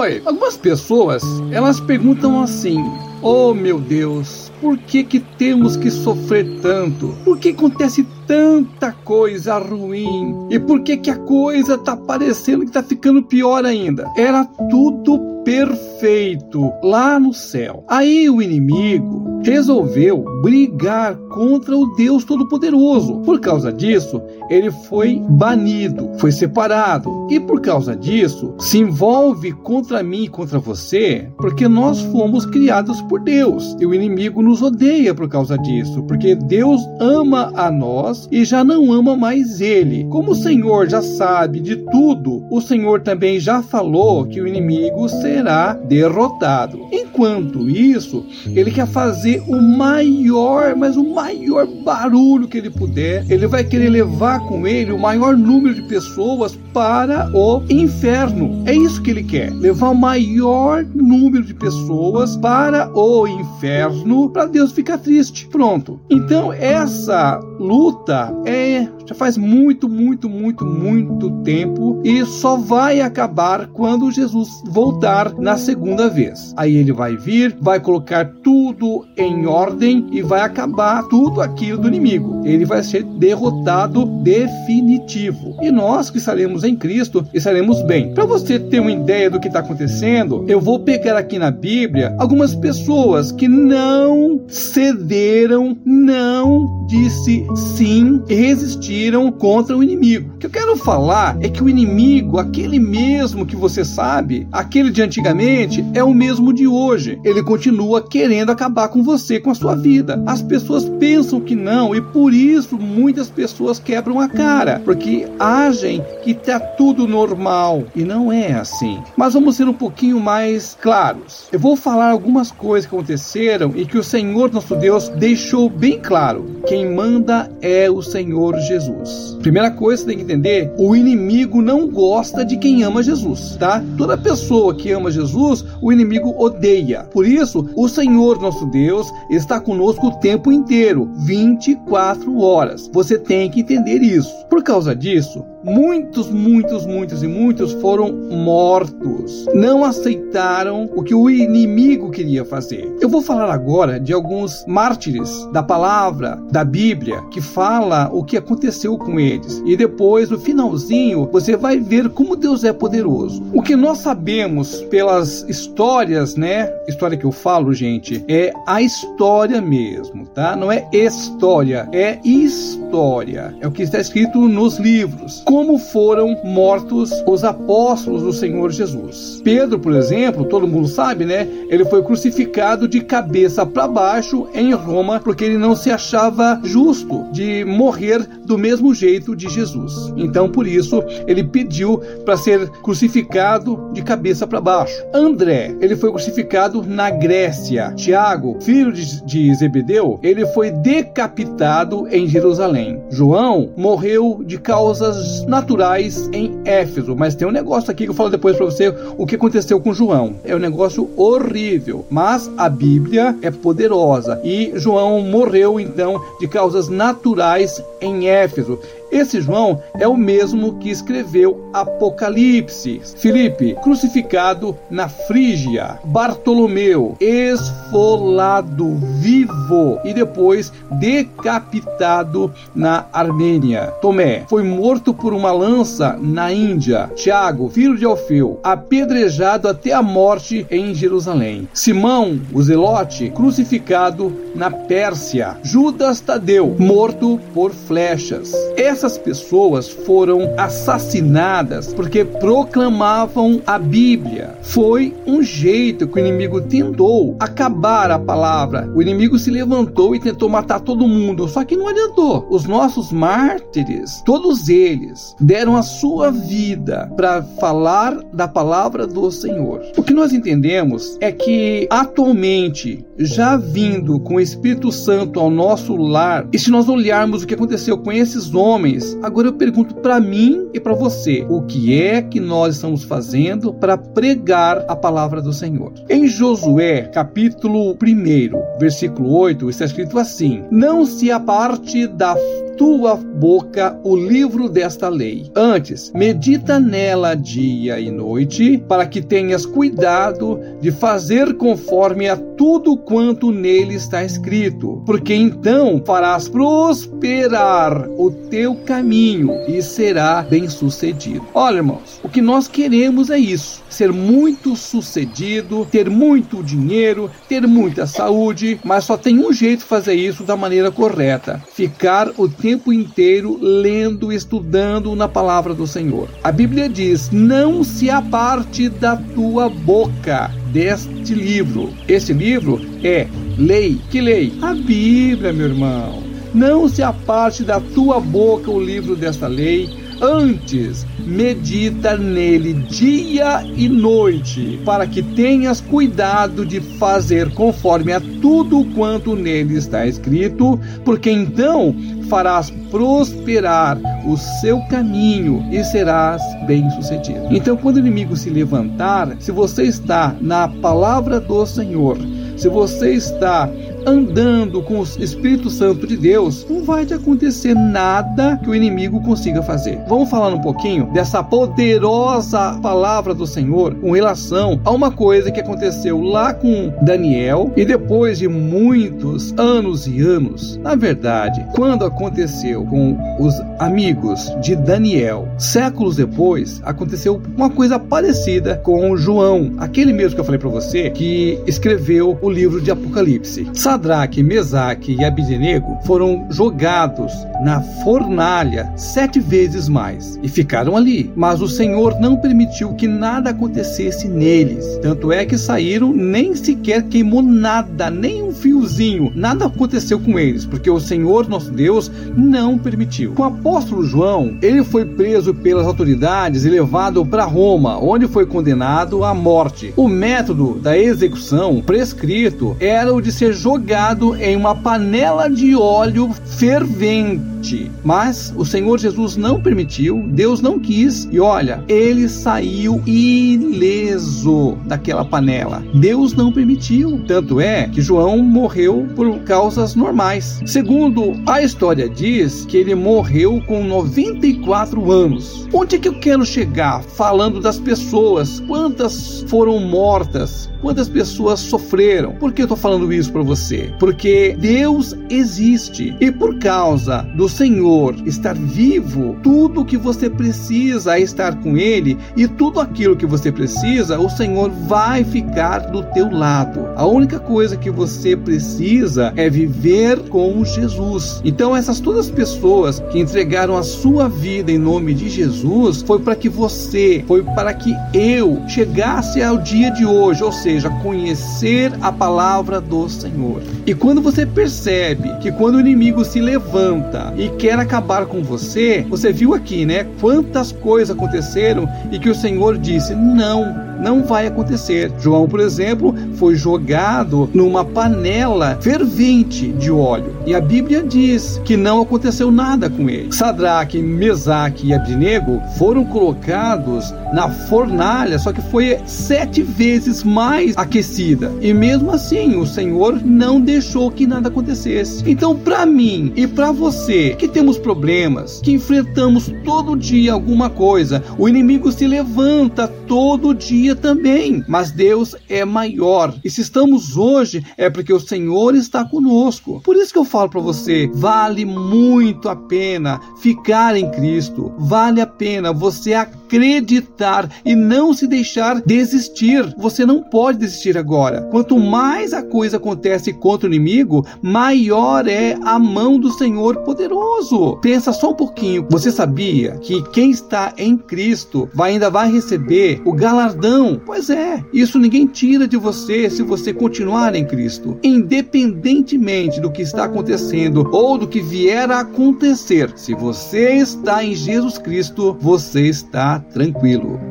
Oi, algumas pessoas, elas perguntam assim: "Oh, meu Deus, por que que temos que sofrer tanto? Por que acontece tanta coisa ruim? E por que que a coisa tá parecendo que tá ficando pior ainda? Era tudo perfeito lá no céu. Aí o inimigo resolveu brigar contra o Deus Todo-Poderoso. Por causa disso, ele foi banido, foi separado. E por causa disso, se envolve contra mim e contra você, porque nós fomos criados por Deus. E o inimigo nos odeia por causa disso, porque Deus ama a nós e já não ama mais ele. Como o Senhor já sabe de tudo, o Senhor também já falou que o inimigo será derrotado. Enquanto isso, ele quer fazer o maior, mas o maior barulho que ele puder. Ele vai querer levar com ele o maior número de pessoas para o inferno. É isso que ele quer, levar o maior número de pessoas para o inferno, para Deus ficar triste. Pronto. Então essa luta é já faz muito, muito, muito, muito tempo e só vai acabar quando Jesus voltar na segunda vez. Aí ele vai vir, vai colocar tudo em ordem e vai acabar tudo aquilo do inimigo. Ele vai ser derrotado definitivo. E nós que estaremos em Cristo estaremos bem. Para você ter uma ideia do que está acontecendo, eu vou pegar aqui na Bíblia algumas pessoas que não cederam, não disse sim resistiram contra o inimigo. O que eu quero falar é que o inimigo, aquele mesmo que você sabe, aquele de antigamente, é o mesmo de hoje. Ele continua querendo acabar com você, com a sua vida. As pessoas pensam que não e por isso muitas pessoas quebram a cara, porque agem que está tudo normal e não é assim. Mas vamos ser um pouquinho mais claros. Eu vou falar algumas coisas que aconteceram e que o Senhor nosso Deus deixou bem claro. Quem manda é o Senhor Jesus. Primeira coisa que você tem que entender: o inimigo não gosta de quem ama Jesus, tá? Toda pessoa que ama Jesus, o inimigo odeia. Por isso, o Senhor nosso Deus está conosco o tempo inteiro, 24 horas. Você tem que entender isso. Por causa disso, muitos, muitos, muitos e muitos foram mortos. Não aceitaram o que o inimigo queria fazer. Eu vou falar agora de alguns mártires da palavra, da Bíblia, que fala o que aconteceu com eles. E depois, no finalzinho, você vai ver como Deus é poderoso. O que nós sabemos pelas histórias, né? História que eu falo, gente, é a história mesmo, tá? Não é história, é história. É o que está escrito nos livros como foram mortos os apóstolos do Senhor Jesus. Pedro, por exemplo, todo mundo sabe, né? Ele foi crucificado de cabeça para baixo em Roma porque ele não se achava justo de morrer do mesmo jeito de Jesus. Então, por isso, ele pediu para ser crucificado de cabeça para baixo. André, ele foi crucificado na Grécia. Tiago, filho de, de Zebedeu, ele foi decapitado em Jerusalém. João morreu de causas naturais em Éfeso. Mas tem um negócio aqui que eu falo depois para você o que aconteceu com João. É um negócio horrível, mas a Bíblia é poderosa e João morreu então de causas naturais em Éfeso. Esse João é o mesmo que escreveu Apocalipse. Filipe, crucificado na Frígia. Bartolomeu, esfolado vivo e depois decapitado na Armênia. Tomé foi morto por uma lança na Índia. Tiago, filho de Alfeu, apedrejado até a morte em Jerusalém. Simão, o Zelote, crucificado na Pérsia. Judas Tadeu, morto por flechas. Essa essas pessoas foram assassinadas porque proclamavam a Bíblia. Foi um jeito que o inimigo tentou acabar a palavra. O inimigo se levantou e tentou matar todo mundo, só que não adiantou. Os nossos mártires, todos eles, deram a sua vida para falar da palavra do Senhor. O que nós entendemos é que atualmente, já vindo com o Espírito Santo ao nosso lar, e se nós olharmos o que aconteceu com esses homens, Agora eu pergunto para mim e para você: o que é que nós estamos fazendo para pregar a palavra do Senhor? Em Josué, capítulo 1, versículo 8, está escrito assim: Não se aparte da tua boca o livro desta lei. Antes, medita nela dia e noite, para que tenhas cuidado de fazer conforme a tudo quanto nele está escrito, porque então farás prosperar o teu caminho e será bem-sucedido. Olha, irmãos, o que nós queremos é isso: ser muito sucedido, ter muito dinheiro, ter muita saúde, mas só tem um jeito de fazer isso da maneira correta: ficar o tempo inteiro lendo, estudando na palavra do Senhor. A Bíblia diz: Não se aparte da tua boca deste livro. Este livro é lei. Que lei? A Bíblia, meu irmão. Não se aparte da tua boca o livro desta lei Antes, medita nele dia e noite, para que tenhas cuidado de fazer conforme a tudo quanto nele está escrito, porque então farás prosperar o seu caminho e serás bem-sucedido. Então, quando o inimigo se levantar, se você está na palavra do Senhor, se você está andando com o Espírito Santo de Deus, não vai te acontecer nada que o inimigo consiga fazer. Vamos falar um pouquinho dessa poderosa palavra do Senhor com relação a uma coisa que aconteceu lá com Daniel e depois de muitos anos e anos. Na verdade, quando aconteceu com os amigos de Daniel, séculos depois, aconteceu uma coisa parecida com João, aquele mesmo que eu falei para você que escreveu o livro de Apocalipse. Sadraque, Mesaque e Abednego foram jogados na fornalha sete vezes mais e ficaram ali. Mas o Senhor não permitiu que nada acontecesse neles. Tanto é que saíram, nem sequer queimou nada, nem um fiozinho. Nada aconteceu com eles, porque o Senhor nosso Deus não permitiu. Com o apóstolo João, ele foi preso pelas autoridades e levado para Roma, onde foi condenado à morte. O método da execução prescrito era o de ser jogado jogado em uma panela de óleo fervente. Mas o Senhor Jesus não permitiu, Deus não quis, e olha, ele saiu ileso daquela panela. Deus não permitiu. Tanto é que João morreu por causas normais. Segundo a história diz que ele morreu com 94 anos. Onde é que eu quero chegar falando das pessoas? Quantas foram mortas? Quantas pessoas sofreram? Por que eu estou falando isso para você? Porque Deus existe e por causa do Senhor estar vivo, tudo que você precisa é estar com Ele e tudo aquilo que você precisa, o Senhor vai ficar do teu lado. A única coisa que você precisa é viver com Jesus. Então essas todas as pessoas que entregaram a sua vida em nome de Jesus foi para que você, foi para que eu chegasse ao dia de hoje, ou seja, conhecer a palavra do Senhor. E quando você percebe que quando o inimigo se levanta e quer acabar com você, você viu aqui, né? Quantas coisas aconteceram e que o Senhor disse: não, não vai acontecer. João, por exemplo, foi jogado numa panela fervente de óleo. E a Bíblia diz que não aconteceu nada com ele. Sadraque, Mesaque e Abdinego foram colocados na fornalha, só que foi sete vezes mais aquecida. E mesmo assim, o Senhor não deixou que nada acontecesse. Então, para mim e para você que temos problemas, que enfrentamos todo dia alguma coisa, o inimigo se levanta todo dia dia também, mas Deus é maior. E se estamos hoje é porque o Senhor está conosco. Por isso que eu falo para você, vale muito a pena ficar em Cristo. Vale a pena você acreditar e não se deixar desistir. Você não pode desistir agora. Quanto mais a coisa acontece contra o inimigo, maior é a mão do Senhor poderoso. Pensa só um pouquinho. Você sabia que quem está em Cristo vai, ainda vai receber o galardão não, pois é, isso ninguém tira de você se você continuar em Cristo. Independentemente do que está acontecendo ou do que vier a acontecer, se você está em Jesus Cristo, você está tranquilo.